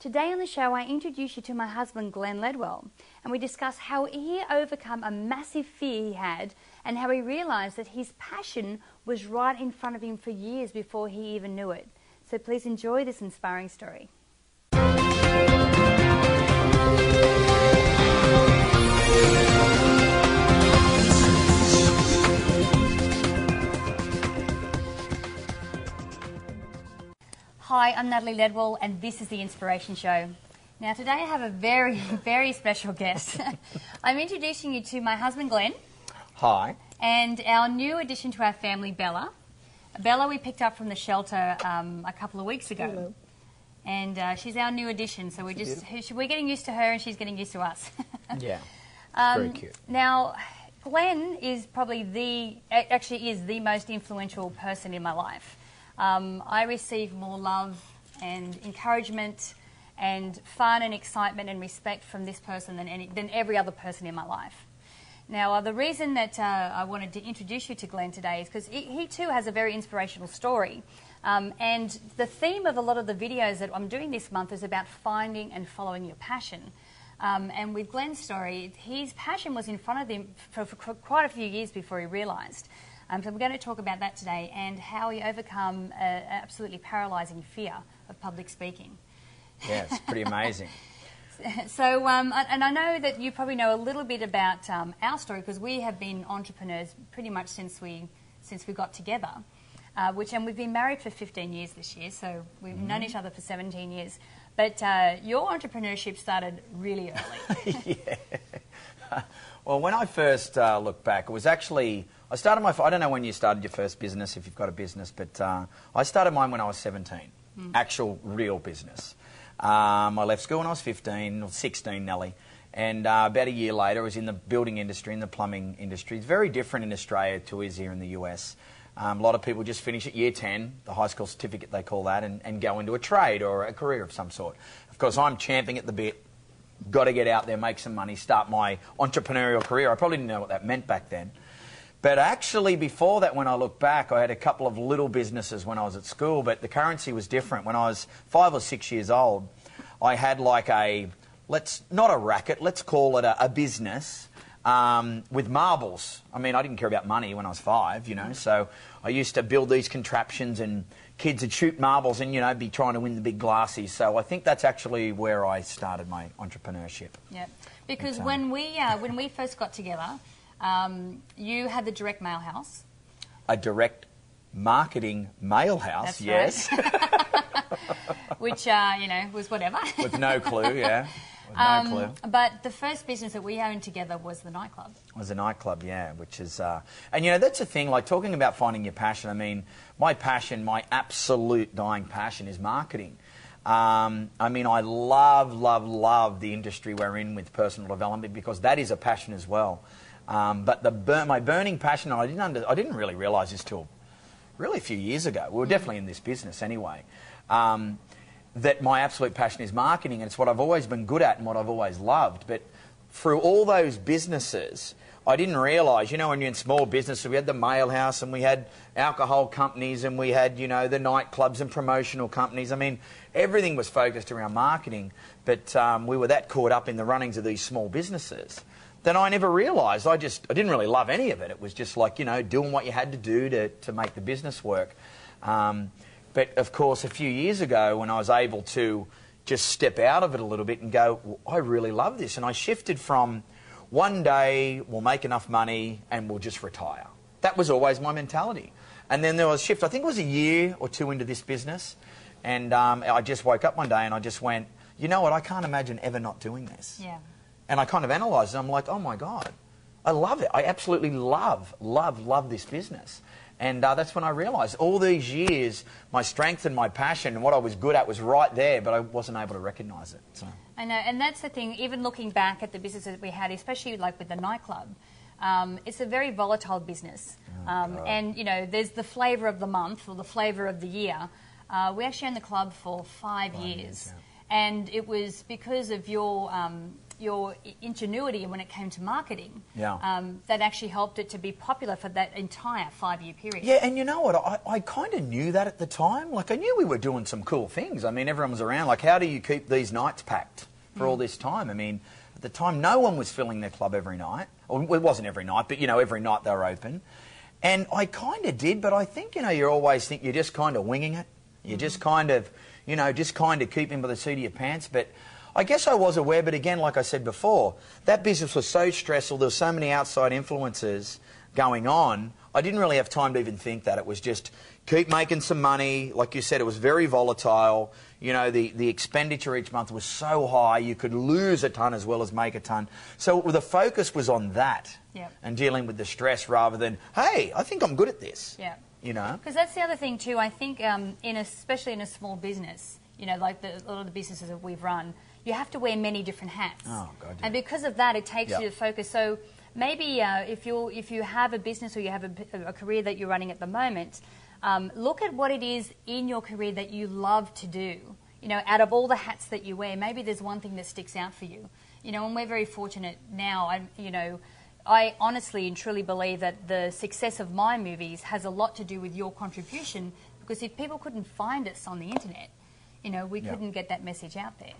Today on the show, I introduce you to my husband, Glen Ledwell, and we discuss how he overcome a massive fear he had and how he realized that his passion was right in front of him for years before he even knew it. So please enjoy this inspiring story. Hi, I'm Natalie Ledwell, and this is The Inspiration Show. Now, today I have a very, very special guest. I'm introducing you to my husband, Glen, Hi. and our new addition to our family, Bella. Bella, we picked up from the shelter um, a couple of weeks ago. And uh, she's our new addition, so we're just we're getting used to her, and she's getting used to us. Yeah. Um, Very cute. Now, Glen is probably the, actually is the most influential person in my life. Um, I receive more love and encouragement and fun and excitement and respect from this person than, any, than every other person in my life. Now, uh, the reason that uh, I wanted to introduce you to Glen today is because he, he too has a very inspirational story. Um, and the theme of a lot of the videos that I'm doing this month is about finding and following your passion. Um, and with Glen's story, his passion was in front of him for, for quite a few years before he realised. Um, so we're going to talk about that today and how he overcome an absolutely paralysing fear of public speaking. Yeah, it's pretty amazing. So, um, and I know that you probably know a little bit about um, our story because we have been entrepreneurs pretty much since we since we got together. Uh, which and we've been married for 15 years this year, so we've known each other for 17 years. But uh, your entrepreneurship started really early. yeah. well, when I first uh, look back, it was actually I started my. I don't know when you started your first business, if you've got a business, but uh, I started mine when I was 17. Actual real business. Um, I left school when I was 15 or 16, Nelly. And uh, about a year later, I was in the building industry, in the plumbing industry. It's very different in Australia to is here in the US. Um, a lot of people just finish at year 10, the high school certificate they call that, and, and go into a trade or a career of some sort. Of course, I'm champing at the bit, got to get out there, make some money, start my entrepreneurial career. I probably didn't know what that meant back then. But actually, before that, when I look back, I had a couple of little businesses when I was at school, but the currency was different. When I was five or six years old, I had like a, let's, not a racket, let's call it a, a business um, with marbles. I mean, I didn't care about money when I was five, you know, so I used to build these contraptions and kids would shoot marbles and, you know, be trying to win the big glasses. So I think that's actually where I started my entrepreneurship. yeah, because um, when we uh, when we first got together, um, you had the direct mail house. A direct marketing mail house, That's yes. which uh, you know was whatever. With no clue, yeah. With no Um, clue. But the first business that we owned together was the nightclub. It was a nightclub, yeah, which is, uh, and you know, that's the thing, like talking about finding your passion. I mean, my passion, my absolute dying passion is marketing. Um, I mean, I love, love, love the industry we're in with personal development because that is a passion as well. Um, but the bur- my burning passion, I didn't, under- I didn't really realise this till really a few years ago. We were definitely in this business anyway. Um, that my absolute passion is marketing, and it's what I've always been good at and what I've always loved. But through all those businesses, I didn't realise, you know, when you're in small businesses, we had the mail house and we had alcohol companies and we had, you know, the nightclubs and promotional companies. I mean, everything was focused around marketing, but um, we were that caught up in the runnings of these small businesses. Then I never realised. I just I didn't really love any of it. It was just like you know doing what you had to do to, to make the business work. Um, but of course, a few years ago, when I was able to just step out of it a little bit and go, well, I really love this, and I shifted from one day we'll make enough money and we'll just retire. That was always my mentality. And then there was a shift. I think it was a year or two into this business, and um, I just woke up one day and I just went, you know what? I can't imagine ever not doing this. Yeah. And I kind of analysed it. I'm like, oh my God, I love it. I absolutely love, love, love this business. And uh, that's when I realised all these years, my strength and my passion and what I was good at was right there, but I wasn't able to recognise it. So. I know, and that's the thing. Even looking back at the business that we had, especially like with the nightclub, um, it's a very volatile business. Oh, Um, and you know, there's the flavour of the month or the flavour of the year. Uh, we actually owned the club for five, years, years, and it was because of your um, your ingenuity when it came to marketing Yeah. um, that actually helped it to be popular for that entire five year period. Yeah, and you know what? I, I kind of knew that at the time. Like, I knew we were doing some cool things. I mean, everyone was around. Like, how do you keep these nights packed for all this time? I mean, at the time, no one was filling their club every night. Well, it wasn't every night, but, you know, every night they were open. And I kind of did, but I think, you know, you always think you're just kind of winging it. You're just kind of, you know, just kind of keeping by the seat of your pants. But I guess I was aware, but again, like I said before, that business was so stressful. There were so many outside influences going on. I didn't really have time to even think that. It was just keep making some money. Like you said, it was very volatile. You know, the, the expenditure each month was so high, you could lose a ton as well as make a ton. So the focus was on that Yep. and dealing with the stress rather than, hey, I think I'm good at this. Yeah. You know? Because that's the other thing too. I think, um, in a, especially in a small business, you know, like the, a lot of the businesses that we've run, you have to wear many different hats. Oh, God, yeah. And because of that, it takes Yeah. you to focus. So maybe uh, if you if you have a business or you have a, a career that you're running at the moment, um, look at what it is in your career that you love to do. You know, out of all the hats that you wear, maybe there's one thing that sticks out for you. You know, and we're very fortunate now. I, you know, I honestly and truly believe that the success of my movies has a lot to do with your contribution. Because if people couldn't find us on the internet, you know, we Yeah. couldn't get that message out there.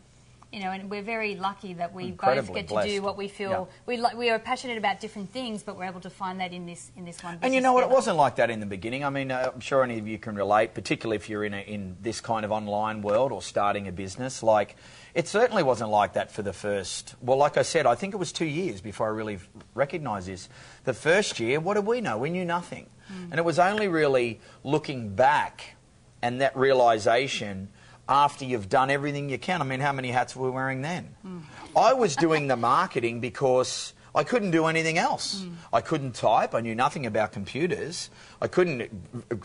You know, and we're very lucky that we both Incredibly get to blessed. do what we feel Yeah. we li- we are passionate about different things, but we're able to find that in this in this one. Business. And you know what? It wasn't like that in the beginning. I mean, uh, I'm sure any of you can relate, particularly if you're in, a, in this kind of online world or starting a business. Like, it certainly wasn't like that for the first. Well, like I said, I think it was two years before I really recognised this. The first year, what did we know? We knew nothing, and it was only really looking back and that realization after you've done everything you can. I mean, how many hats were we wearing then? I was doing the marketing because I couldn't do anything else. I couldn't type. I knew nothing about computers. I couldn't,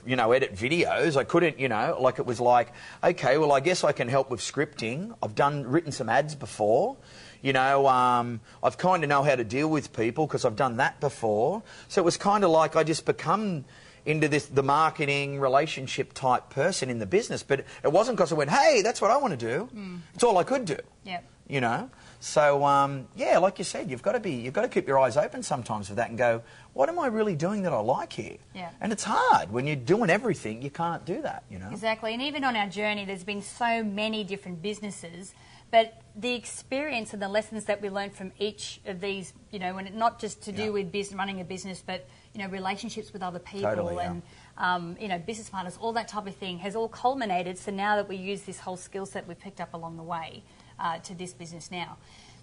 you know, edit videos. I couldn't, you know, like it was like, okay, well, I guess I can help with scripting. I've done written some ads before. You know, um, I've kind of know how to deal with people because I've done that before. So it was kind of like I just become into this the marketing relationship type person in the business. But it wasn't because I went, hey, that's what I want to do. It's all I could do. Yep. You know. So um, yeah, like you said, you've got to be you've got to keep your eyes open sometimes for that and go, what am I really doing that I like here? Yeah. And it's hard when you're doing everything. You can't do that. You know. Exactly, and even on our journey, there's been so many different businesses, but the experience and the lessons that we learned from each of these, you know, and not just to do Yeah. with business, running a business, but you know, relationships with other people Totally, yeah. and um, you know, business partners, all that type of thing has all culminated. So now that we use this whole skill set we've picked up along the way uh, to this business now.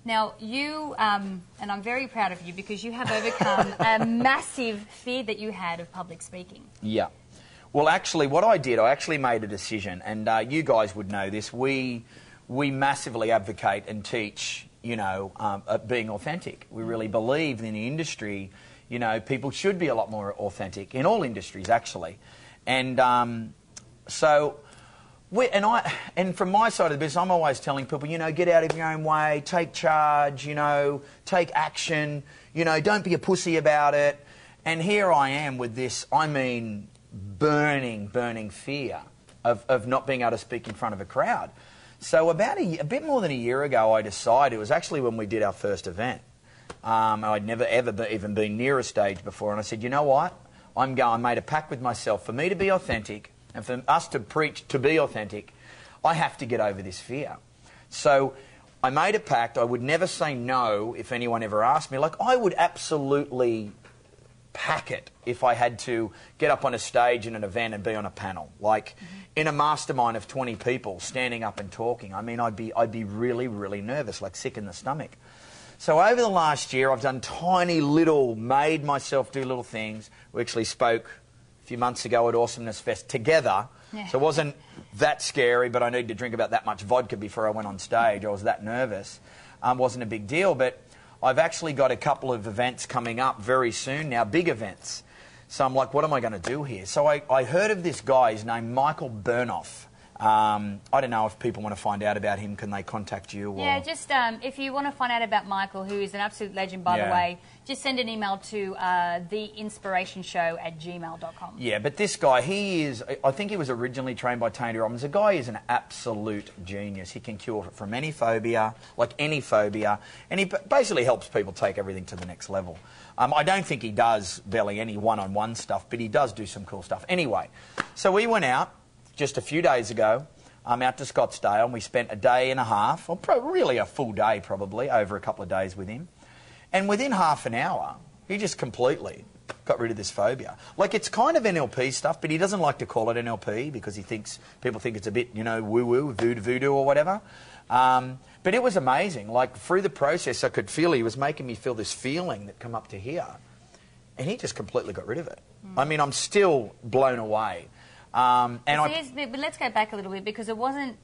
Now, you, um, and I'm very proud of you because you have overcome a massive fear that you had of public speaking. Yeah. Well, actually, what I did, I actually made a decision, and uh, you guys would know this. We we massively advocate and teach, you know, um, being authentic. We really believe in the industry, you know, people should be a lot more authentic in all industries, actually, and um, so. We, and I, and from my side of the business, I'm always telling people, you know, get out of your own way, take charge, you know, take action, you know, don't be a pussy about it. And here I am with this, I mean, burning, burning fear of, of not being able to speak in front of a crowd. So about a, a bit more than a year ago, I decided, it was actually when we did our first event. Um, I'd never ever be, even been near a stage before, and I said, you know what? I'm going. I made a pact with myself for me to be authentic and for us to preach to be authentic. I have to get over this fear. So I made a pact. I would never say no if anyone ever asked me. Like I would absolutely pack it if I had to get up on a stage in an event and be on a panel. Like in a mastermind of 20 people standing up and talking. I mean, I'd be, I'd be really, really nervous, like sick in the stomach. So over the last year, I've done tiny little, made myself do little things. We actually spoke a few months ago at Awesomeness Fest together. Yeah. So it wasn't that scary, but I needed to drink about that much vodka before I went on stage. I was that nervous. Um, wasn't a big deal, but I've actually got a couple of events coming up very soon now, big events. So I'm like, what am I going to do here? So I, I heard of this guy, he's named Michael Bernoff. Um, I don't know if people want to find out about him, can they contact you? Or... Yeah, just um, if you want to find out about Michael, who is an absolute legend, by the way, just send an email to uh, theinspirationshow at gmail.com. Yeah, but this guy, he is, I think he was originally trained by Tony Robbins. The guy is an absolute genius. He can cure from any phobia, like any phobia, and he basically helps people take everything to the next level. Um, I don't think he does barely any one on one stuff, but he does do some cool stuff. Anyway, so we went out just a few days ago. I'm out to Scottsdale, and we spent a day and a half, or pro- really a full day probably, over a couple of days with him. And within half an hour, he just completely got rid of this phobia. Like it's kind of NLP stuff, but he doesn't like to call it NLP because he thinks people think it's a bit, you know, woo woo, voodoo, voodoo or whatever. Um, but it was amazing. Like through the process, I could feel he was making me feel this feeling that come up to here, and he just completely got rid of it. I mean, I'm still blown away. Um, and But I, but let's go back a little bit because it wasn't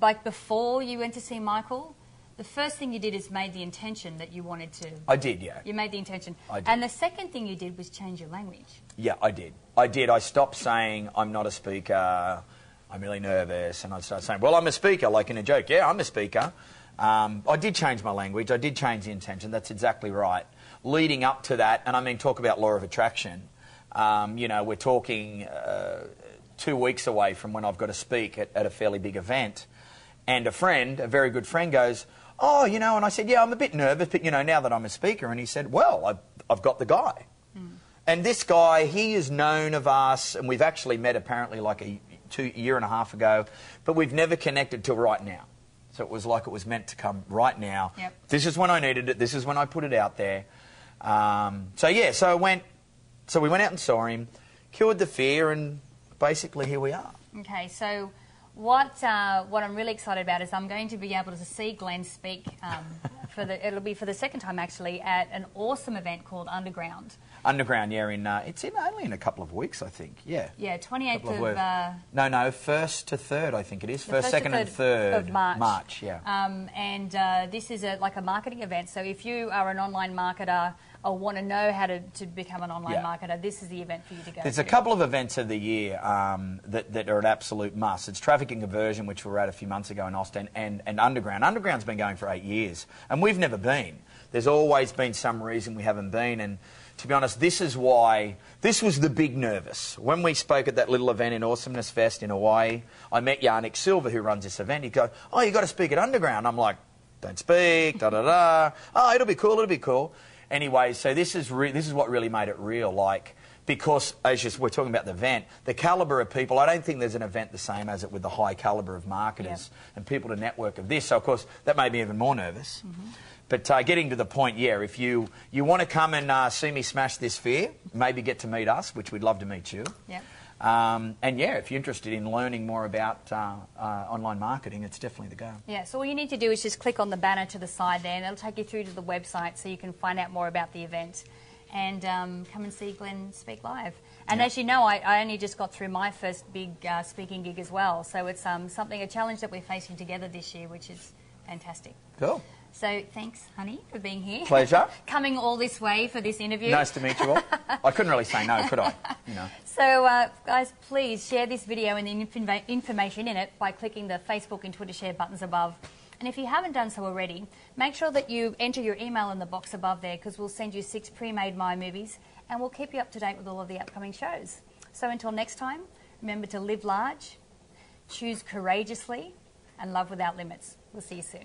like before you went to see Michael. The first thing you did is made the intention that you wanted to. I did, yeah. You made the intention. I did. And the second thing you did was change your language. Yeah, I did. I did. I stopped saying I'm not a speaker. I'm really nervous, and I started saying, "Well, I'm a speaker," like in a joke. Yeah, I'm a speaker. Um, I did change my language. I did change the intention. That's exactly right. Leading up to that, and I mean, talk about law of attraction. Um, you know, we're talking uh, two weeks away from when I've got to speak at, at a fairly big event, and a friend, a very good friend, goes, "Oh, you know," and I said, "Yeah, I'm a bit nervous, but you know, now that I'm a speaker," and he said, "Well, I've, I've got the guy." And this guy, he is known of us, and we've actually met apparently like a two year and a half ago, but we've never connected till right now. So it was like it was meant to come right now. Yep. This is when I needed it. This is when I put it out there. Um, so yeah, so I went. So we went out and saw him, cured the fear, and basically here we are. Okay, so what uh, what I'm really excited about is I'm going to be able to see Glen speak um, for the it'll be for the second time actually at an awesome event called Underground. Underground, yeah, in uh, it's in only in a couple of weeks, I think. Yeah. Yeah, 28th of of, uh, No, no, first to third, I think it is. First, to second, and third of March. March, yeah. Um, and uh, this is a, like a marketing event. So if you are an online marketer or want to know how to, to become an online Yeah. marketer, this is the event for you to go There's to. a couple of events of the year um, that, that are an absolute must. It's Traffic and Conversion, which we were at a few months ago in Austin, and, and Underground. Underground's been going for eight years, and we've never been. There's always been some reason we haven't been, and to be honest, this is why, this was the big nervous. When we spoke at that little event in Awesomeness Fest in Hawaii, I met Yanik Silver, who runs this event. He goes, oh, you got to speak at Underground. I'm like, don't speak, da da da. Oh, it'll be cool, it'll be cool. Anyway, so this is re- this is what really made it real. Like because as you, we're talking about the event, the caliber of people. I don't think there's an event the same as it with the high caliber of marketers and people to network of this. So of course that made me even more nervous. But uh, getting to the point, yeah, if you, you want to come and uh, see me smash this fear, maybe get to meet us, which we'd love to meet you. Yep. Um, and yeah, if you're interested in learning more about uh, uh, online marketing, it's definitely the go. Yeah, so all you need to do is just click on the banner to the side there, and it'll take you through to the website so you can find out more about the event and um, come and see Glen speak live. And Yeah. as you know, I, I only just got through my first big uh, speaking gig as well, so it's um, something, a challenge that we're facing together this year, which is fantastic. Cool. So thanks, honey, for being here. Pleasure. Coming all this way for this interview. Nice to meet you all. I couldn't really say no, could I? You know. So, uh, guys, please share this video and the inf- information in it by clicking the Facebook and Twitter share buttons above. And if you haven't done so already, make sure that you enter your email in the box above there because we'll send you six pre-made Mind movies and we'll keep you up to date with all of the upcoming shows. So until next time, remember to live large, choose courageously, and love without limits. We'll see you soon.